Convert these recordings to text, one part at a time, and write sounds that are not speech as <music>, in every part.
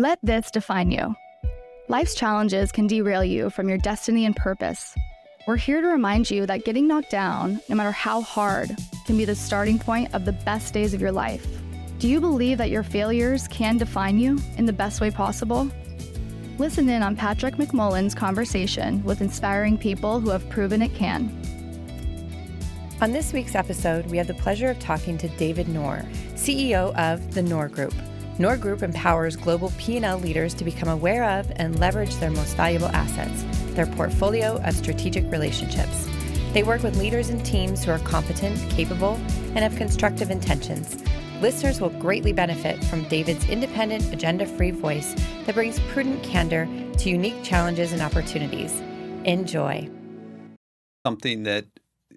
Let this define you. Life's challenges can derail you from your destiny and purpose. We're here to remind you that getting knocked down, no matter how hard, can be the starting point of the best days of your life. Do you believe that your failures can define you in the best way possible? Listen in on Patrick McMullen's conversation with inspiring people who have proven it can. On this week's episode, we have the pleasure of talking to David Nour, CEO of the Nour Group. Nour Group empowers global P&L leaders to become aware of and leverage their most valuable assets, their portfolio of strategic relationships. They work with leaders and teams who are competent, capable, and have constructive intentions. Listeners will greatly benefit from David's independent, agenda free voice that brings prudent candor to unique challenges and opportunities. Enjoy. Something that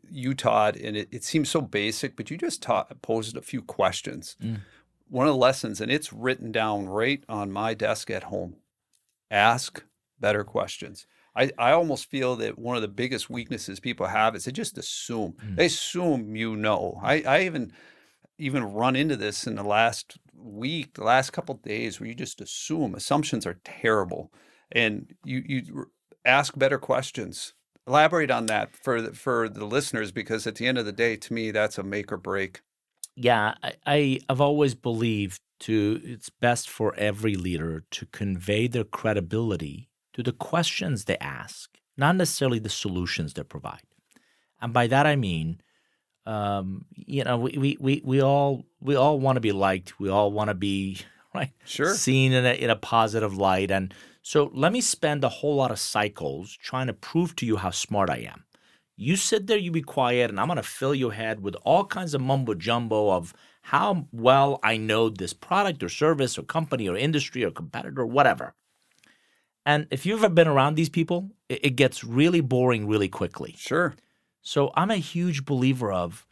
you taught, and it, it seems so basic, but you just taught, posed a few questions. Mm one of the lessons, and it's written down right on my desk at home ask better questions. I, I almost feel that one of the biggest weaknesses people have is they just assume. Mm. They assume you know. I, I even even run into this in the last week, the last couple days, where you just assume. Assumptions are terrible, and you you ask better questions. Elaborate on that for the, for the listeners, because at the end of the day, to me, that's a make or break yeah, I, I have always believed to it's best for every leader to convey their credibility to the questions they ask, not necessarily the solutions they provide. And by that I mean, um, you know, we, we, we, we all we all want to be liked. We all want to be <laughs> right sure seen in a, in a positive light. And so let me spend a whole lot of cycles trying to prove to you how smart I am. You sit there, you be quiet, and I'm going to fill your head with all kinds of mumbo jumbo of how well I know this product or service or company or industry or competitor or whatever. And if you've ever been around these people, it, it gets really boring really quickly. Sure. So I'm a huge believer of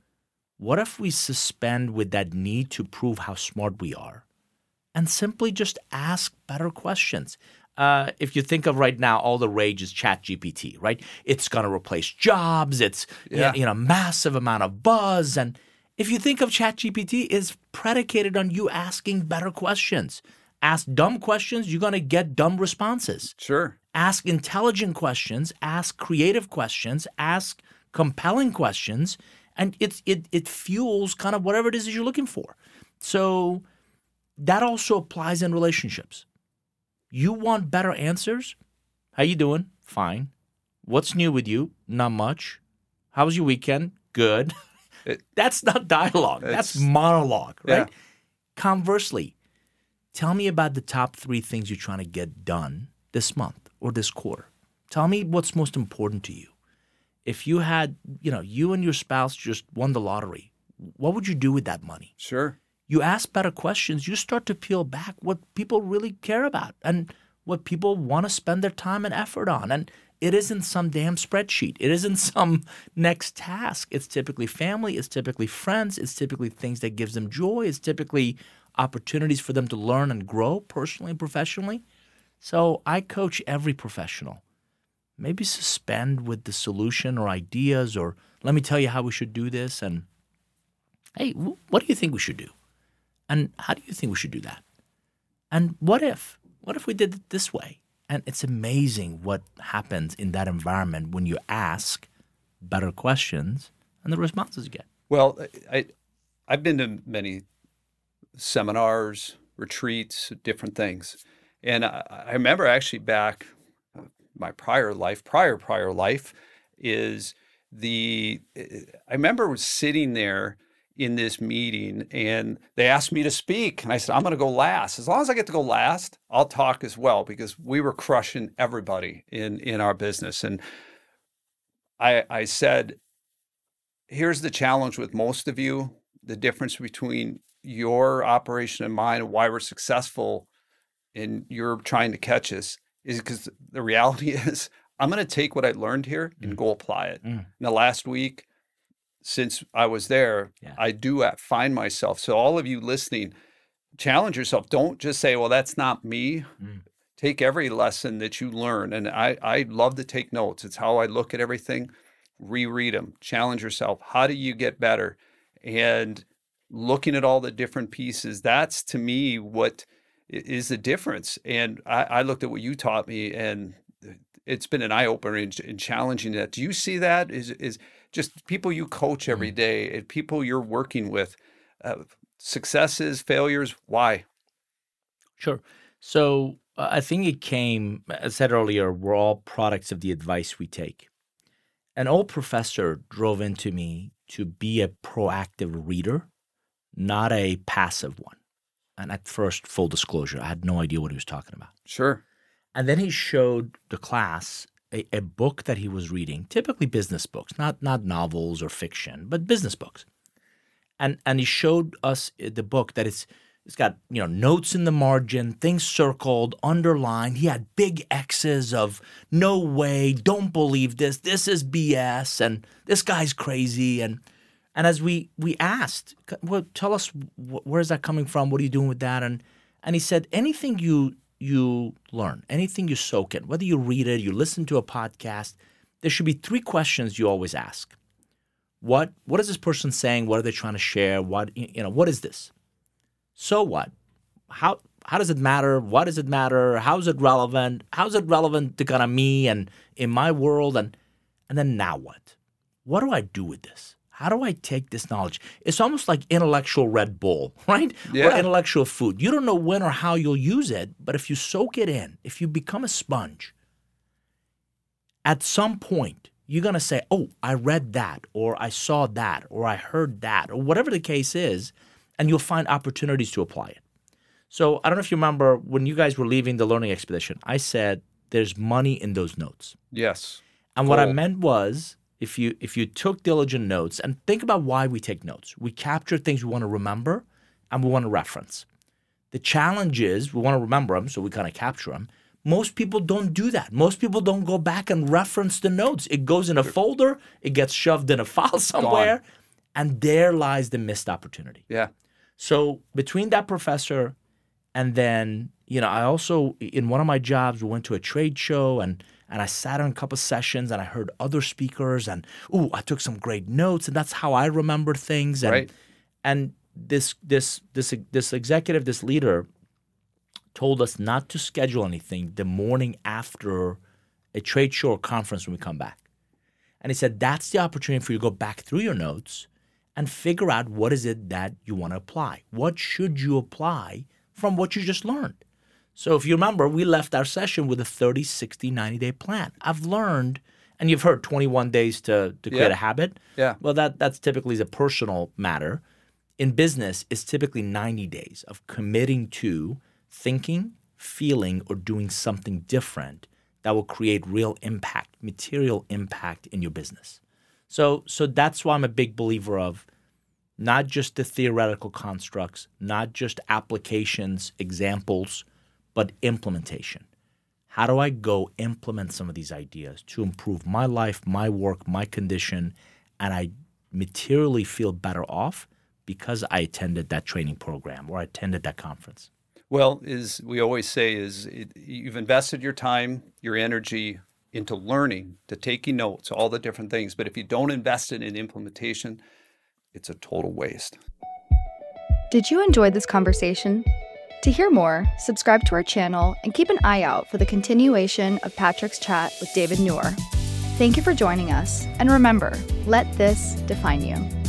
what if we suspend with that need to prove how smart we are and simply just ask better questions? Uh, if you think of right now, all the rage is Chat GPT, right? It's going to replace jobs. It's yeah. you know massive amount of buzz, and if you think of Chat GPT, is predicated on you asking better questions. Ask dumb questions, you're going to get dumb responses. Sure. Ask intelligent questions. Ask creative questions. Ask compelling questions, and it's it it fuels kind of whatever it is that you're looking for. So that also applies in relationships you want better answers? How you doing? Fine. What's new with you? Not much. How was your weekend? Good. <laughs> It, That's not dialogue. That's monologue, right? Yeah. Conversely, tell me about the top three things you're trying to get done this month or this quarter. Tell me what's most important to you. If you had, you know, you and your spouse just won the lottery, what would you do with that money? Sure you ask better questions, you start to peel back what people really care about and what people want to spend their time and effort on. And it isn't some damn spreadsheet. It isn't <laughs> some next task. It's typically family, it's typically friends, it's typically things that gives them joy, it's typically opportunities for them to learn and grow personally and professionally. So I coach every professional. Maybe suspend with the solution or ideas or let me tell you how we should do this and hey, what do you think we should do? And how do you think we should do that? And what if? What if we did it this way? And it's amazing what happens in that environment when you ask better questions and the responses you get. Well, I, I've been to many seminars, retreats, different things. And I, I remember actually back my prior life, prior, prior life is the, I remember was sitting there in this meeting and they asked me to speak and i said i'm going to go last as long as i get to go last i'll talk as well because we were crushing everybody in in our business and i i said here's the challenge with most of you the difference between your operation and mine and why we're successful and you're trying to catch us is because the reality <laughs> is i'm going to take what i learned here and mm. go apply it mm. in the last week since I was there, yeah. I do find myself. So, all of you listening, challenge yourself. Don't just say, well, that's not me. Mm. Take every lesson that you learn. And I, I love to take notes. It's how I look at everything. Reread them, challenge yourself. How do you get better? And looking at all the different pieces, that's to me what is the difference. And I, I looked at what you taught me, and it's been an eye opener in, in, challenging that. Do you see that? Is is just people you coach every Mm-hmm. day and people you're working with, uh, successes, failures? Why? Sure. So uh, I think it came, as I said earlier, we're all products of the advice we take. An old professor drove into me to be a proactive reader, not a passive one. And at first, full disclosure, I had no idea what he was talking about. Sure. And then he showed the class a, a book that he was reading, typically business books, not not novels or fiction, but business books. And and he showed us uh, the book that it's it's got you know notes in the margin, things circled, underlined. He had big X's of no way, don't believe this, this is BS, and this guy's crazy. And and as we we asked, well, tell us wh- where is that coming from? What are you doing with that? And and he said anything you you learn, anything you soak in, whether you read it, you listen to a podcast, there should be three questions you always ask. What what is this person saying? What are they trying to share? What you know, what is this? So what? How how does it matter? What does it matter? How is it relevant? How is it relevant to kind of me and in my world? And and then now what? What do I do with this? How do I take this knowledge? It's almost like intellectual Red Bull, <laughs> right? Or Yeah. intellectual food. You don't know when or how you'll use it, but if you soak it in, if you become a sponge, at some point you're going to say, Oh, I read that, or I saw that, or I heard that, or whatever the case is, and you'll find opportunities to apply it. So I don't know if you remember when you guys were leaving the learning expedition, I said there's money in those notes. Yes. And what I meant was if you if you took diligent notes and think about why we take notes. We capture things we want to remember and we want to reference. The challenge is we want to remember them, so we kind of capture them. Most people don't do that. Most people don't go back and reference the notes. It goes in a folder, it gets shoved in a <laughs> file somewhere, and there lies the missed opportunity. Yeah. So between that professor and then, you know, I also in one of my jobs we went to a trade show and and I sat in a couple sessions and I heard other speakers and ooh, I took some great notes and that's how I remember things and Right. and this this this this executive, this leader told us not to schedule anything the morning after a trade show or conference when we come back. And he said that's the opportunity for you to go back through your notes and figure out what is it that you want to apply. What should you apply from what you just learned? So if you remember, we left our session with a 30, 60, 90 day plan. I've learned, and you've heard 21 days to, to create Yeah. a habit. Yeah. Well, that that's typically is a personal matter. In business, it's typically 90 days of committing to thinking, feeling, or doing something different that will create real impact, material impact in your business. So so that's why I'm a big believer of not just the theoretical constructs, not just applications, examples, but implementation. How do I go implement some of these ideas to improve my life, my work, my condition, and I materially feel better off because I attended that training program or I attended that conference? Well, is we always say is it, you've invested your time, your energy into learning, to taking notes, all the different things. But if you don't invest it in implementation, it's a total waste. Did you enjoy this conversation? To hear more, subscribe to our channel and keep an eye out for the continuation of Patrick's chat with David Nour. Thank you for joining us, and remember, let this define you.